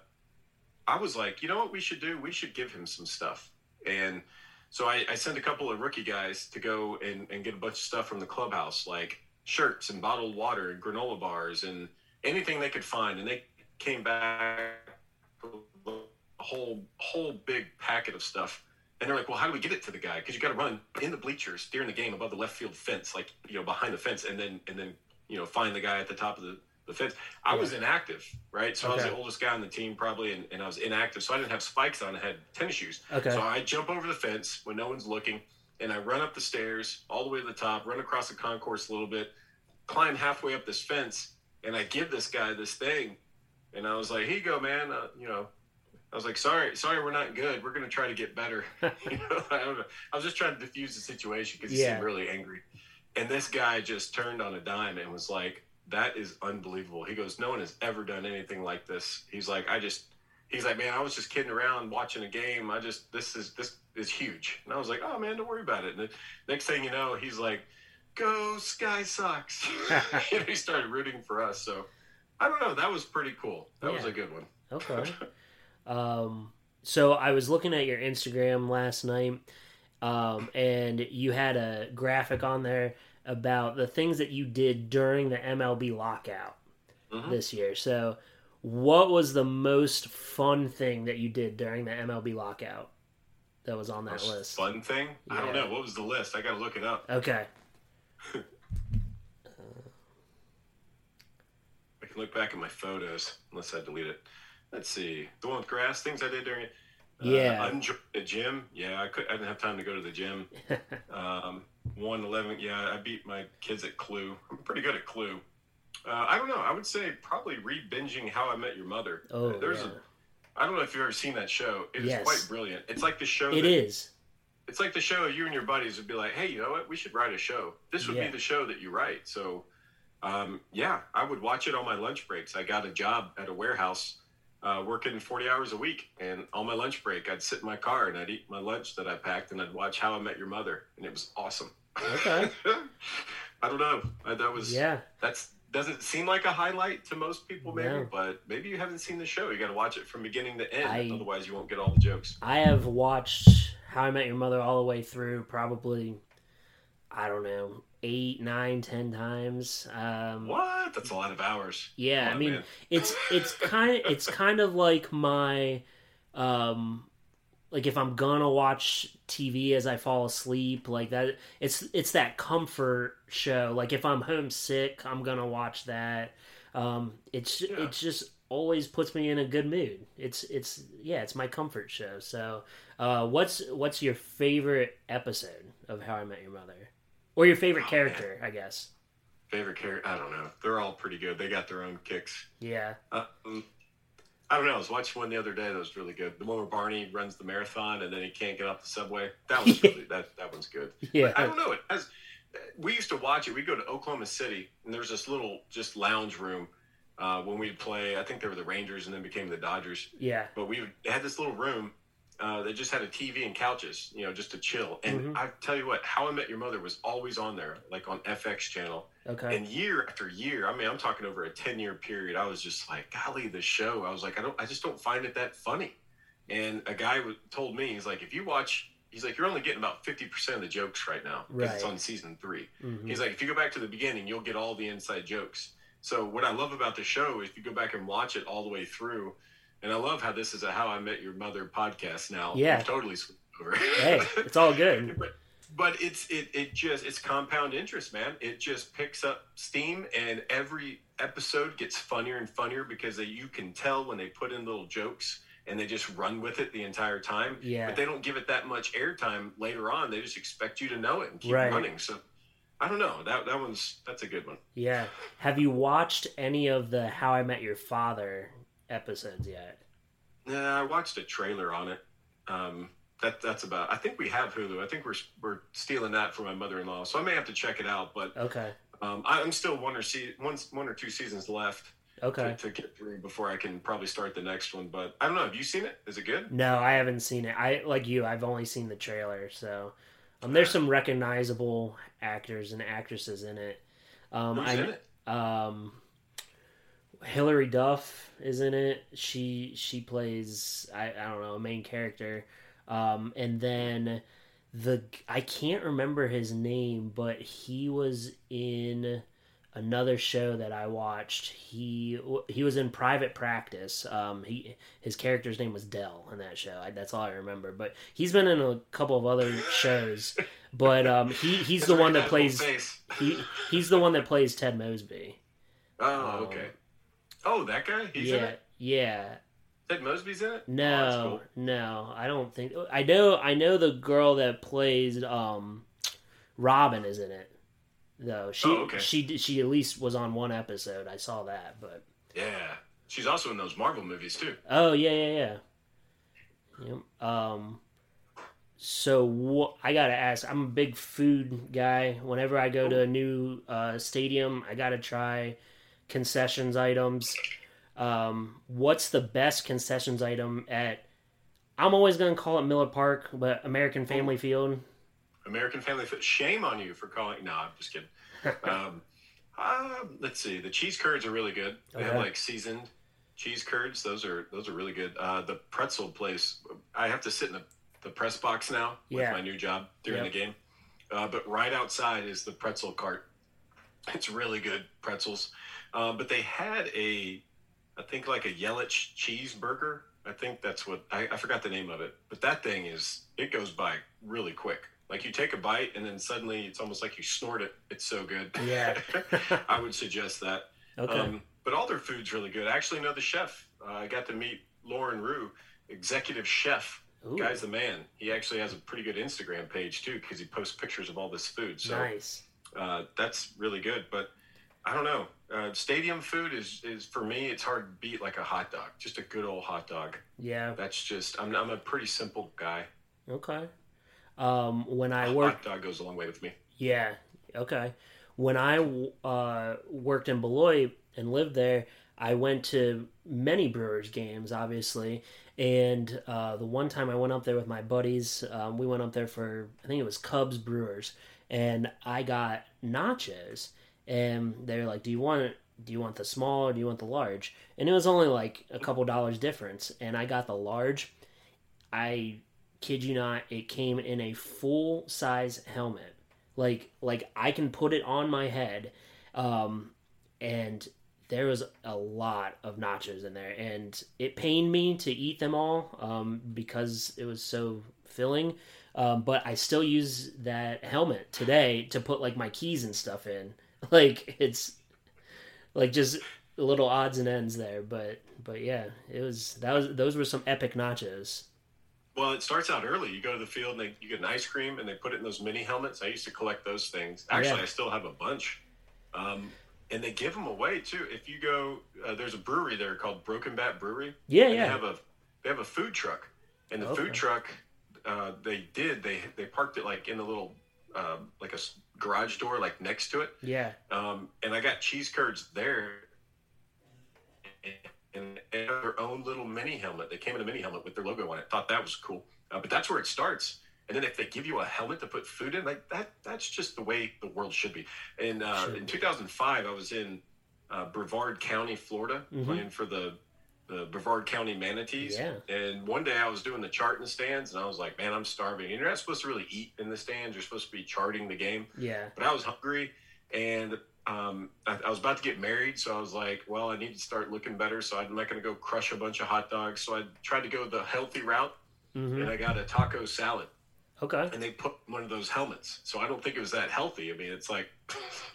I was like, You know what we should do? We should give him some stuff. And so I, I sent a couple of rookie guys to go and, and get a bunch of stuff from the clubhouse, like shirts and bottled water and granola bars and anything they could find. And they came back with a whole whole big packet of stuff. And they're like, "Well, how do we get it to the guy? Because you got to run in the bleachers during the game above the left field fence, like you know, behind the fence, and then and then you know, find the guy at the top of the, the fence." I was inactive, right? So I was the oldest guy on the team, probably, and, and I was inactive, so I didn't have spikes on. I had tennis shoes. Okay. So I jump over the fence when no one's looking, and I run up the stairs all the way to the top, run across the concourse a little bit, climb halfway up this fence, and I give this guy this thing, and I was like, "Here you go, man. Uh, you know." I was like, "Sorry, sorry, we're not good. We're gonna try to get better." (laughs) you know, I don't know. I was just trying to diffuse the situation because he Yeah. seemed really angry, and this guy just turned on a dime and was like, "That is unbelievable." He goes, "No one has ever done anything like this." He's like, "I just." He's like, man, I was just kidding around watching a game. I just this is this is huge, and I was like, oh man, don't worry about it. And the next thing you know, he's like, go Sky Sox. (laughs) and he started rooting for us. So I don't know. That was pretty cool. That was a good one. Okay. (laughs) um, so I was looking at your Instagram last night. um, and you had a graphic on there about the things that you did during the MLB lockout Mhm. this year. So, what was the most fun thing that you did during the MLB lockout that was on that Most list? Fun thing? I don't know. What was the list? I got to look it up. Okay. (laughs) I can look back at my photos unless I delete it. Let's see. The one with grass, things I did during it. Yeah. Uh, the gym. Yeah, I, could, I didn't have time to go to the gym. (laughs) Um, 111. Yeah, I beat my kids at Clue. I'm pretty good at Clue. Uh, I don't know. I would say probably re-binging How I Met Your Mother. Oh, There's yeah. a. I don't know if you've ever seen that show. It is Yes. quite brilliant. It's like the show. It that, is. It's like the show you and your buddies would be like, hey, you know what? We should write a show. This would Yeah. be the show that you write. So, um, yeah, I would watch it on my lunch breaks. I got a job at a warehouse uh, working 40 hours a week. And on my lunch break, I'd sit in my car and I'd eat my lunch that I packed and I'd watch How I Met Your Mother. And it was awesome. Okay. (laughs) I don't know. I, that was, Yeah. that's, doesn't seem like a highlight to most people, maybe, No. but maybe you haven't seen the show. You got to watch it from beginning to end. I- Otherwise, you won't get all the jokes. I have watched How I Met Your Mother all the way through, probably, I don't know, eight, nine, ten times. Um, What? That's a lot of hours. Yeah, I mean, man. it's it's (laughs) kind of it's kind of like my, um, like if I'm gonna watch TV as I fall asleep, like that. It's it's that comfort show. Like if I'm homesick, I'm gonna watch that. Um, it's Yeah. it just always puts me in a good mood. It's it's yeah, it's my comfort show. So, uh, what's what's your favorite episode of How I Met Your Mother, or your favorite Oh, character? I guess. Favorite character? I don't know. They're all pretty good. They got their own kicks. Yeah. Um, I don't know. I was watching one the other day that was really good. The one where Barney runs the marathon and then he can't get off the subway. That was really that. That one's good. (laughs) Yeah. I don't know. It as we used to watch it. We go to Oklahoma City and there's this little just lounge room uh, when we'd play. I think they were the Rangers and then became the Dodgers. Yeah. But we had this little room uh, that just had a TV and couches, you know, just to chill. And Mhm. I tell you what, How I Met Your Mother was always on there, like on FX channel. Okay. And year after year, I mean, I'm talking over a 10 year period. I was just like, golly, the show. I was like, I don't, I just don't find it that funny. And a guy w- told me, he's like, if you watch, he's like, you're only getting about 50% of the jokes right now because it's on season three. Mhm. He's like, if you go back to the beginning, you'll get all the inside jokes. So what I love about the show is if you go back and watch it all the way through, and I love how this is a How I Met Your Mother podcast now. Yeah. Totally switched over. hey, it's all good. (laughs) but, but it's it it just it's compound interest, man. It just picks up steam, and every episode gets funnier and funnier because they, you can tell when they put in little jokes and they just run with it the entire time. Yeah. But they don't give it that much airtime later on. They just expect you to know it and keep Right. running. So I don't know. That that one's that's a good one. Yeah. Have you watched any of the How I Met Your Father episodes yet? Yeah, I watched a trailer on it. Um, that that's about. I think we have Hulu. I think we're we're stealing that from my mother-in-law, so I may have to check it out. But Okay. um, I- I'm still one or see one one or two seasons left Okay. to, to get through before I can probably start the next one. But I don't know. Have you seen it? Is it good? No, I haven't seen it. I like you. I've only seen the trailer. So, um, there's some recognizable actors and actresses in it. Um, Who's I in it? um, Hilary Duff is in it. She she plays I, I don't know a main character. Um, and then the I can't remember his name, but he was in another show that I watched. He he was in Private Practice. Um, he his character's name was Dell in that show. I, that's all I remember. But he's been in a couple of other shows. But um, he he's His the one that plays face. he he's the one that plays Ted Mosby. Oh, um, okay. Oh, that guy. He's in yeah, it. yeah. Ted Mosby's in it. Oh, No, cool. no, I don't think. I know, I know the girl that plays um, Robin is in it, though. She, Oh, okay. she, she at least was on one episode. I saw that, but Yeah, she's also in those Marvel movies too. oh yeah, yeah, yeah. Yep. Um. So what? I gotta ask. I'm a big food guy. Whenever I go to a new uh, stadium, I gotta try concessions items. Um, what's the best concessions item at? I'm always gonna call it Miller Park, but American Family Field. American Family. Field. Shame on you for calling. No, I'm just kidding. (laughs) um, uh, let's see. The cheese curds are really good. They have like seasoned cheese curds. Those are those are really good. Uh, the pretzel place. I have to sit in the the press box now with Yeah. my new job during Yep. the game. Uh, but right outside is the pretzel cart. It's really good pretzels. Uh, but they had a, I think like a Yelich cheeseburger. I think that's what I, I forgot the name of it. But that thing is it goes by really quick. Like you take a bite and then suddenly it's almost like you snort it. It's so good. Yeah. (laughs) I would suggest that. Okay. Um, but all their food's really good. I actually know the chef. Uh, I got to meet Lauren Rue, executive chef. Ooh, Guy's the man. He actually has a pretty good Instagram page too because he posts pictures of all this food. So nice. uh, that's really good. But I don't know. Uh, stadium food is, is for me. It's hard to beat like a hot dog. Just a good old hot dog. Yeah. That's just. I'm, I'm a pretty simple guy. Okay. Um, when I worked, hot dog goes a long way with me. yeah. Okay. When I uh, worked in Beloit and lived there, I went to many Brewers games, obviously. And uh, the one time I went up there with my buddies, um, we went up there for I think it was Cubs Brewers, and I got nachos, and they're like, "Do you want it? Do you want the small or do you want the large?" And it was only like a couple dollars difference, and I got the large. I kid you not, it came in a full size helmet. Like like I can put it on my head. Um and there was a lot of nachos in there and it pained me to eat them all um, because it was so filling um, but i still use that helmet today to put like my keys and stuff in (laughs) like it's like just little odds and ends there but but yeah it was that was those were some epic nachos Well, it starts out early. You go to the field and they, you get an ice cream and they put it in those mini helmets. I used to collect those things. Actually, Yeah. I still have a bunch. Um, and they give them away too. If you go, uh, there's a brewery there called Broken Bat Brewery. yeah and They have a they have a food truck, and the Okay. food truck uh, they did they they parked it like in a little um, like a garage door like next to it. yeah Um, and I got cheese curds there. And had their own little mini helmet. They came in a mini helmet with their logo on it. Thought that was cool. Uh, but that's where it starts. And then if they give you a helmet to put food in, like that, that's just the way the world should be. And uh, Should in 2005, I was in uh, Brevard County, Florida, Mhm. playing for the the Brevard County Manatees. Yeah. And one day I was doing the chart in the stands, and I was like, "Man, I'm starving." And you're not supposed to really eat in the stands. You're supposed to be charting the game yeah but I was hungry and um, I, I was about to get married, so I was like, well, I need to start looking better, so I'm not going to go crush a bunch of hot dogs. So I tried to go the healthy route, hmm and I got a taco salad, okay and they put one of those helmets. So I don't think it was that healthy. I mean, it's like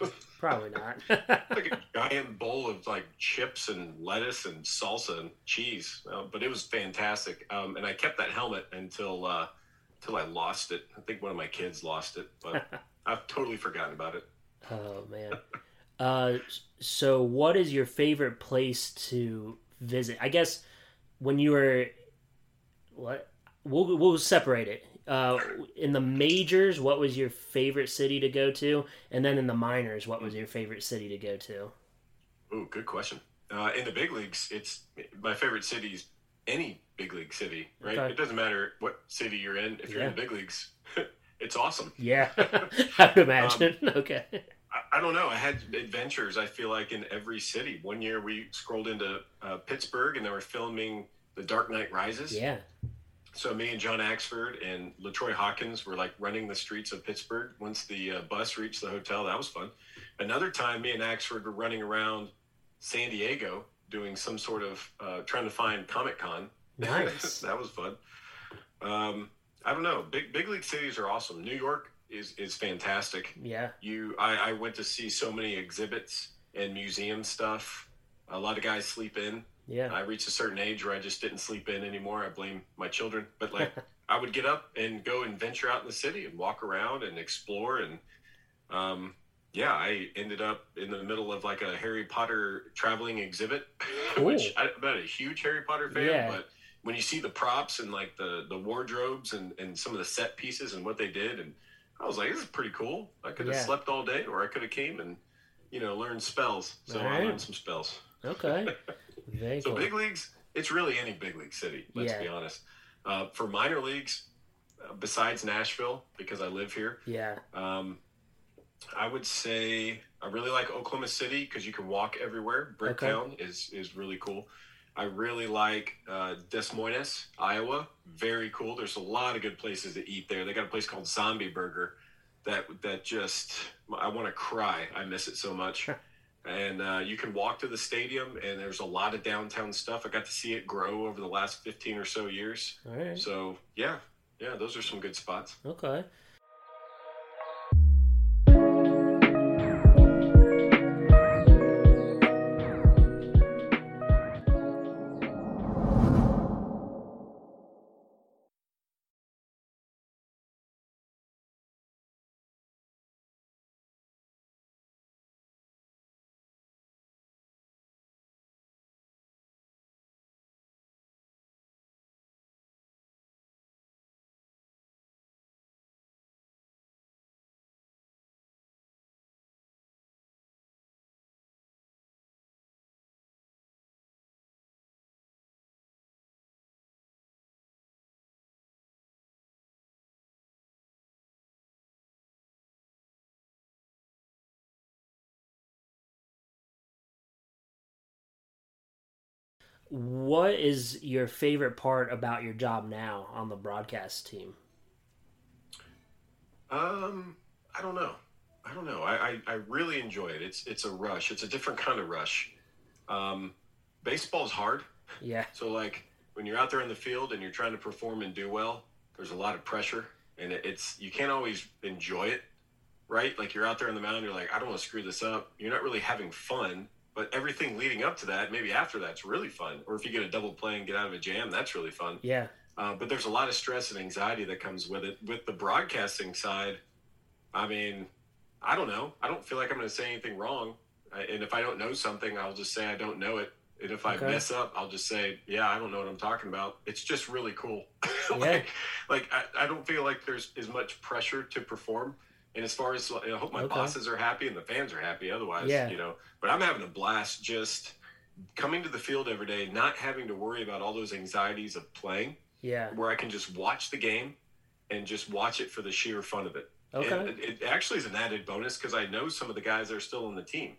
(laughs) probably not (laughs) like a (laughs) giant bowl of like chips and lettuce and salsa and cheese, uh, but it was fantastic. Um, and I kept that helmet until uh, until I lost it. I think one of my kids lost it, but (laughs) I've totally forgotten about it. Oh man. Uh, so what is your favorite place to visit? I guess when you were what we'll we'll separate it. Uh, in the majors, what was your favorite city to go to? And then in the minors, what was your favorite city to go to? Ooh, good question. Uh, in the big leagues, it's my favorite city's any big league city, right? Okay. It doesn't matter what city you're in. If you're in the big leagues, (laughs) it's awesome. Yeah, (laughs) (laughs) I would imagine. okay. I, I don't know. I had adventures. I feel like in every city. One year we scrolled into uh, Pittsburgh and they were filming The Dark Knight Rises. Yeah. So me and John Axford and LaTroy Hawkins were like running the streets of Pittsburgh. Once the uh, bus reached the hotel, that was fun. Another time, me and Axford were running around San Diego doing some sort of uh, trying to find Comic Con. (laughs) Nice. that was fun. Um, I don't know. Big big league cities are awesome. New York is is fantastic. Yeah. You, I, I went to see so many exhibits and museum stuff. A lot of guys sleep in. Yeah. I reached a certain age where I just didn't sleep in anymore. I blame my children. But like, (laughs) I would get up and go and venture out in the city and walk around and explore. And um, yeah, I ended up in the middle of like a Harry Potter traveling exhibit, (laughs) which I, I'm not a huge Harry Potter fan, Yeah. but when you see the props and like the the wardrobes and and some of the set pieces and what they did, and I was like, this is pretty cool. I could have Yeah. slept all day, or I could have came and you know learned spells. So I learned some spells. Okay. (laughs) Very So cool. big leagues, it's really any big league city. Let's Yeah. be honest. Uh, for minor leagues, uh, besides Nashville, because I live here, Yeah. um, I would say I really like Oklahoma City because you can walk everywhere. Bricktown is is really cool. I really like uh, Des Moines, Iowa. Very cool. There's a lot of good places to eat there. They got a place called Zombie Burger that that just I want to cry. I miss it so much. (laughs) and uh, you can walk to the stadium, and there's a lot of downtown stuff. I got to see it grow over the last 15 or so years. Right. So yeah, yeah, those are some good spots. Okay. What is your favorite part about your job now on the broadcast team? Um, I don't know. I don't know. I, I, I really enjoy it. It's it's a rush. It's a different kind of rush. Um, baseball's hard. Yeah. So like when you're out there in the field and you're trying to perform and do well, there's a lot of pressure, and it, it's you can't always enjoy it, right? Like you're out there on the mound, you're like, I don't want to screw this up. You're not really having fun, but everything leading up to that, maybe after that's really fun. Or if you get a double play and get out of a jam, that's really fun. Yeah. Uh, but there's a lot of stress and anxiety that comes with it. With the broadcasting side, I mean, I don't know. I don't feel like I'm going to say anything wrong. I, and if I don't know something, I'll just say I don't know it. And if I Okay. mess up, I'll just say, yeah, I don't know what I'm talking about. It's just really cool. (laughs) Yeah. like, like I, I don't feel like there's as much pressure to perform. And as far as I hope my Okay. bosses are happy and the fans are happy. Otherwise, Yeah. you know. But I'm having a blast just coming to the field every day, not having to worry about all those anxieties of playing Yeah. where I can just watch the game and just watch it for the sheer fun of it. Okay. And it, actually is an added bonus because I know some of the guys that are still on the team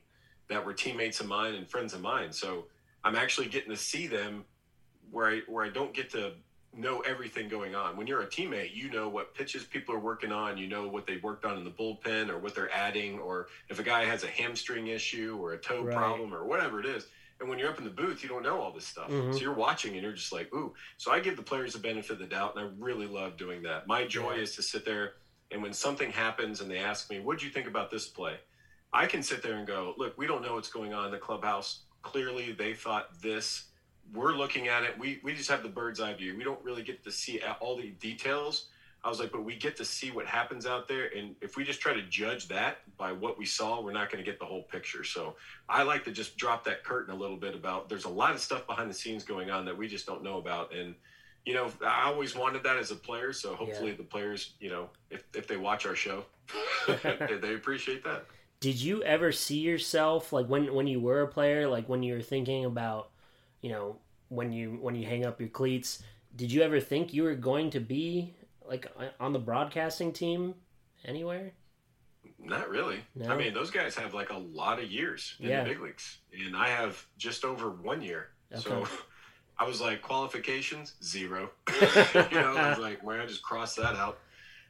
that were teammates of mine and friends of mine. So I'm actually getting to see them where I where I don't get to know everything going on. When you're a teammate, you know what pitches people are working on, you know what they worked on in the bullpen or what they're adding, or if a guy has a hamstring issue or a toe Right. problem or whatever it is. And when you're up in the booth, you don't know all this stuff. Mhm. So you're watching and you're just like, ooh. So I give the players the benefit of the doubt, and I really love doing that. My joy Yeah. is to sit there and when something happens and they ask me, what'd you think about this play? I can sit there and go, look, we don't know what's going on in the clubhouse. Clearly, they thought this. We're looking at it. We, we just have the bird's eye view. We don't really get to see all the details. I was like, but we get to see what happens out there. And if we just try to judge that by what we saw, we're not going to get the whole picture. So I like to just drop that curtain a little bit about there's a lot of stuff behind the scenes going on that we just don't know about. And, you know, I always wanted that as a player. So hopefully the players, you know, if, if they watch our show, (laughs) (laughs) they appreciate that. Did you ever see yourself like when when you were a player, like when you were thinking about, you know, when you when you hang up your cleats, did you ever think you were going to be like on the broadcasting team anywhere? Not really. No? I mean, those guys have like a lot of years in Yeah. the big leagues, and I have just over one year. So (laughs) I was like, qualifications zero. (laughs) (laughs) you know, I was like, well, I just cross that out.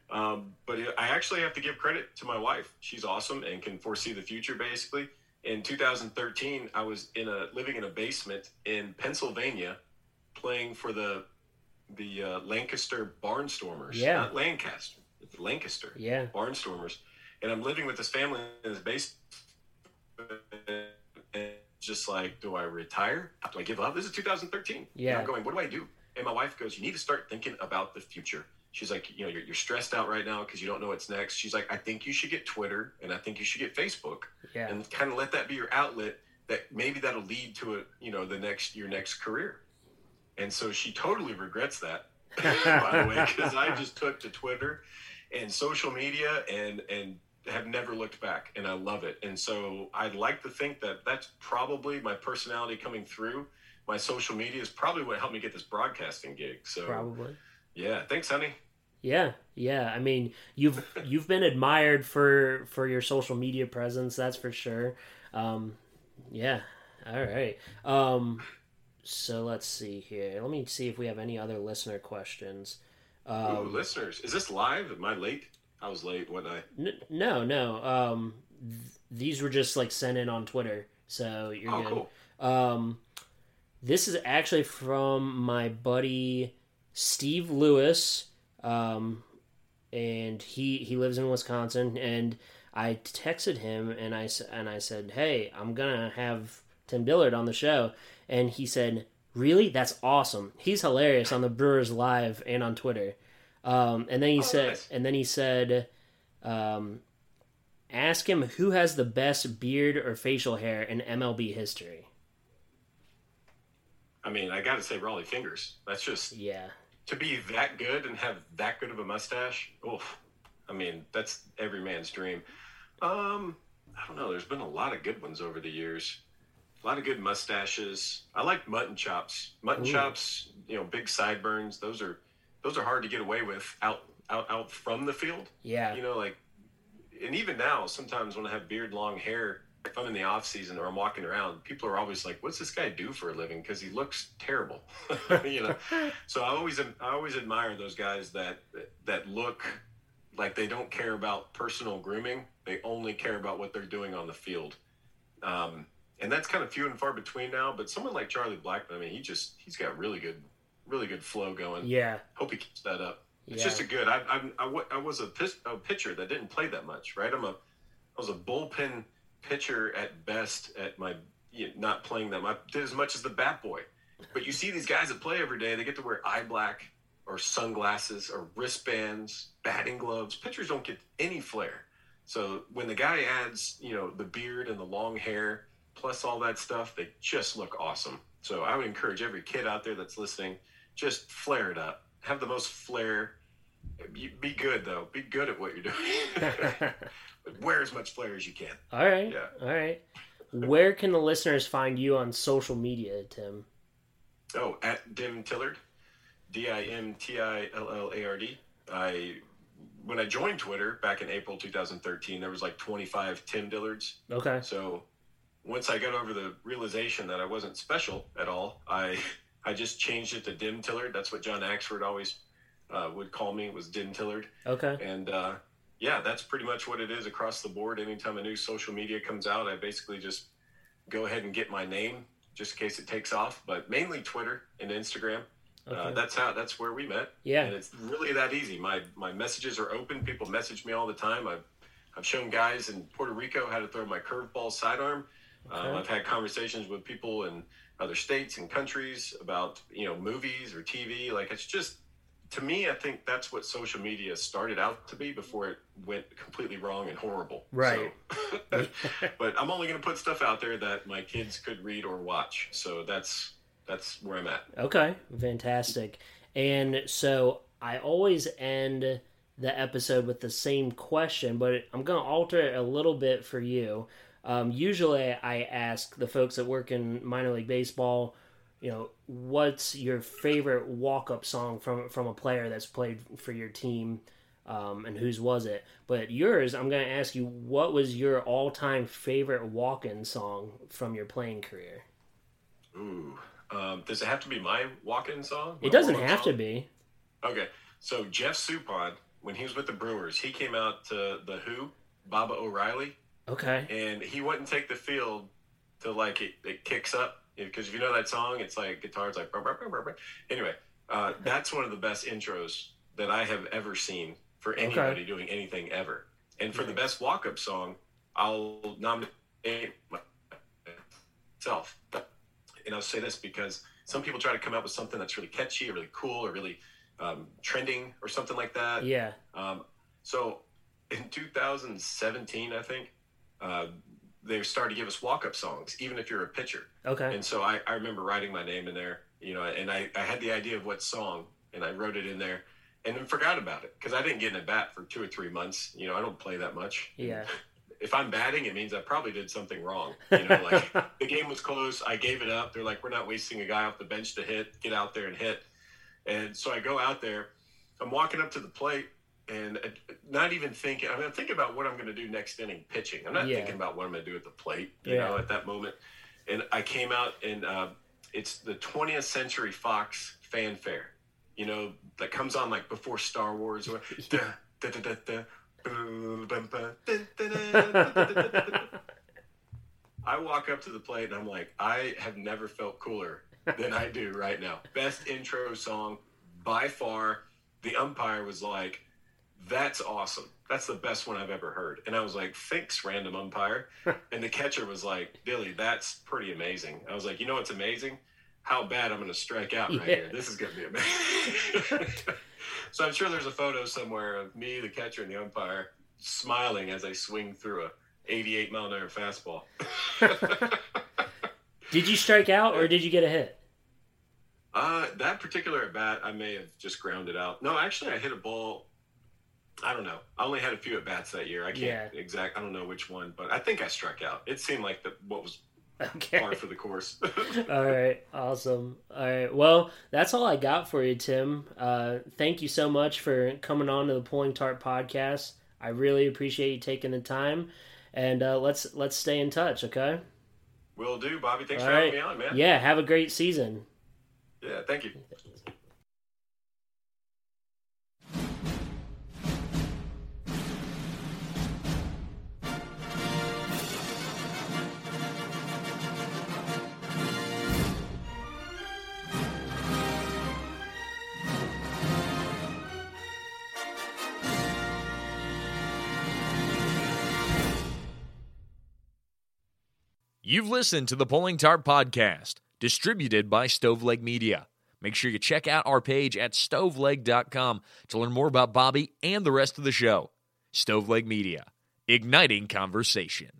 Um, but I actually have to give credit to my wife. She's awesome and can foresee the future. Basically, in 2013, I was in a living in a basement in Pennsylvania, playing for the the uh, Lancaster Barnstormers. Yeah. not Lancaster, it's Lancaster Yeah. barnstormers, and I'm living with this family in this basement. And just like, do I retire? Do I give up? This is 2013. Yeah. And I'm going, what do I do? And my wife goes, you need to start thinking about the future. She's like, you know, you're, you're stressed out right now because you don't know what's next. She's like, I think you should get Twitter and I think you should get Facebook Yeah. and kind of let that be your outlet that maybe that'll lead to a, you know, the next, your next career. And so she totally regrets that, (laughs) by the way, because I just took to Twitter and social media and and have never looked back, and I love it. And so I'd like to think that that's probably my personality coming through. My social media is probably what helped me get this broadcasting gig. So Probably. yeah, thanks, honey. Yeah, yeah. I mean, you've you've been admired for for your social media presence. That's for sure. Um, yeah. All right. Um, so let's see here. Let me see if we have any other listener questions. Ooh, Um, listeners, is this live? Am I late? I was late, wasn't I? n- no, no. Um, th- these were just like sent in on Twitter, so you're Oh, good. cool. Um, this is actually from my buddy Steve Lewis, um, and he he lives in Wisconsin. And I texted him and I and I said, "Hey, I'm gonna have Tim Dillard on the show," and he said, "Really? That's awesome. He's hilarious on the Brewers Live and on Twitter." Um, and then he Oh, said, nice. and then he said, um, "Ask him who has the best beard or facial hair in MLB history." I mean, I got to say, Rollie Fingers. That's just Yeah. To be that good and have that good of a mustache. Oof. I mean, that's every man's dream. Um, I don't know. There's been a lot of good ones over the years. A lot of good mustaches. I like mutton chops. Mutton Ooh. chops. You know, big sideburns. Those are those are hard to get away with out out out from the field. Yeah. You know, like, and even now, sometimes when I have beard, long hair, if I'm in the off season or I'm walking around, people are always like, "What's this guy do for a living?" Because he looks terrible. (laughs) you know. So I always I always admire those guys that that look like they don't care about personal grooming. They only care about what they're doing on the field. Um, and that's kind of few and far between now. But someone like Charlie Blackmon, I mean, he just he's got really good, really good flow going. Yeah. Hope he keeps that up. It's Yeah. just a good. I, I, I, I was a, a pitcher that didn't play that much, right? I'm a I was a bullpen pitcher at best at my you know, not playing them. I Did as much as the bat boy. But you see these guys that play every day. They get to wear eye black or sunglasses or wristbands, batting gloves. Pitchers don't get any flair. So when the guy adds, you know, the beard and the long hair plus all that stuff, they just look awesome. So I would encourage every kid out there that's listening, just flare it up. Have the most flair. Be be good though. Be good at what you're doing. (laughs) (laughs) wear as much flair as you can. All right. Yeah. All right. Where can the listeners find you on social media, Tim? Oh, at Dim Tillard, D I M T I L L A R D. I when I joined Twitter back in April 2013, there was like 25 Tim Dillards. Okay. So once I got over the realization that I wasn't special at all, I I just changed it to Dim Tillard. That's what John Axford always uh, would call me It was Dim Tillard, Okay. and uh, yeah, that's pretty much what it is across the board. Anytime a new social media comes out, I basically just go ahead and get my name just in case it takes off. But mainly Twitter and Instagram. Uh, Okay. that's how that's where we met. Yeah. And it's really that easy. My my messages are open. People message me all the time. I've I've shown guys in Puerto Rico how to throw my curveball sidearm. Um, Okay. I've had conversations with people in other states and countries about you know movies or TV. Like it's just to me, I think that's what social media started out to be before it went completely wrong and horrible. Right. So, (laughs) but I'm only going to put stuff out there that my kids could read or watch. So that's that's where I'm at. Okay, fantastic. And so I always end the episode with the same question, but I'm going to alter it a little bit for you. Um, usually, I ask the folks that work in minor league baseball, you know, what's your favorite walk-up song from from a player that's played for your team, um, and whose was it? But yours, I'm going to ask you, what was your all-time favorite walk-in song from your playing career? Ooh. Um, does it have to be my walk-in song? It doesn't have to be. Okay, so Jeff Suppan, when he was with the Brewers, he came out to the Who, Baba O'Riley, Okay. and he wouldn't take the field till like it, it kicks up because if you know that song, it's like guitars like. Anyway, uh, that's one of the best intros that I have ever seen for anybody doing anything ever. And for the best walk-up song, I'll nominate myself. And I'll say this because some people try to come up with something that's really catchy or really cool or really um, trending or something like that. Yeah. Um, so in 2017, I think, uh, they started to give us walk up songs, even if you're a pitcher. Okay. And so I, I remember writing my name in there, you know, and I, I had the idea of what song and I wrote it in there and then forgot about it because I didn't get in a bat for two or three months. You know, I don't play that much. Yeah. (laughs) If I'm batting, it means I probably did something wrong. You know, like (laughs) the game was close. I gave it up. They're like, we're not wasting a guy off the bench to hit. Get out there and hit. And so I go out there. I'm walking up to the plate and not even thinking. I mean, I'm thinking about what I'm going to do next inning pitching. I'm not yeah. thinking about what I'm going to do at the plate, you yeah. know, at that moment. And I came out and uh, it's the 20th Century Fox fanfare, you know, that comes on like before Star Wars. Da, da, da, da, da, I walk up to the plate and I'm like, I have never felt cooler than I do right now. Best intro song by far. The umpire was like, that's awesome. That's the best one I've ever heard. And I was like, thanks, random umpire. (laughs) and the catcher was like, Billy, that's pretty amazing. I was like, you know what's amazing? How bad I'm going to strike out right Yeah. here. This is going to be amazing. (laughs) so I'm sure there's a photo somewhere of me, the catcher, and the umpire smiling as I swing through a 88 mile an hour fastball. (laughs) Did you strike out or did you get a hit? Uh, that particular at bat, I may have just grounded out. No, actually, I hit a ball. I don't know. I only had a few at bats that year. I can't Yeah. exact. I don't know which one, but I think I struck out. It seemed like the what was Okay. par for the course. (laughs) all right, awesome. All right, well, that's all I got for you, Tim. Uh, thank you so much for coming on to the Pulling Tarp podcast. I really appreciate you taking the time, and uh, let's let's stay in touch, okay? Will do, Bobby. Thanks All for having me on, man. Yeah, have a great season. yeah thank you. You've listened to the Pulling Tarp Podcast, distributed by Stoveleg Media. Make sure you check out our page at stoveleg.com to learn more about Bobby and the rest of the show. Stoveleg Media, igniting conversation.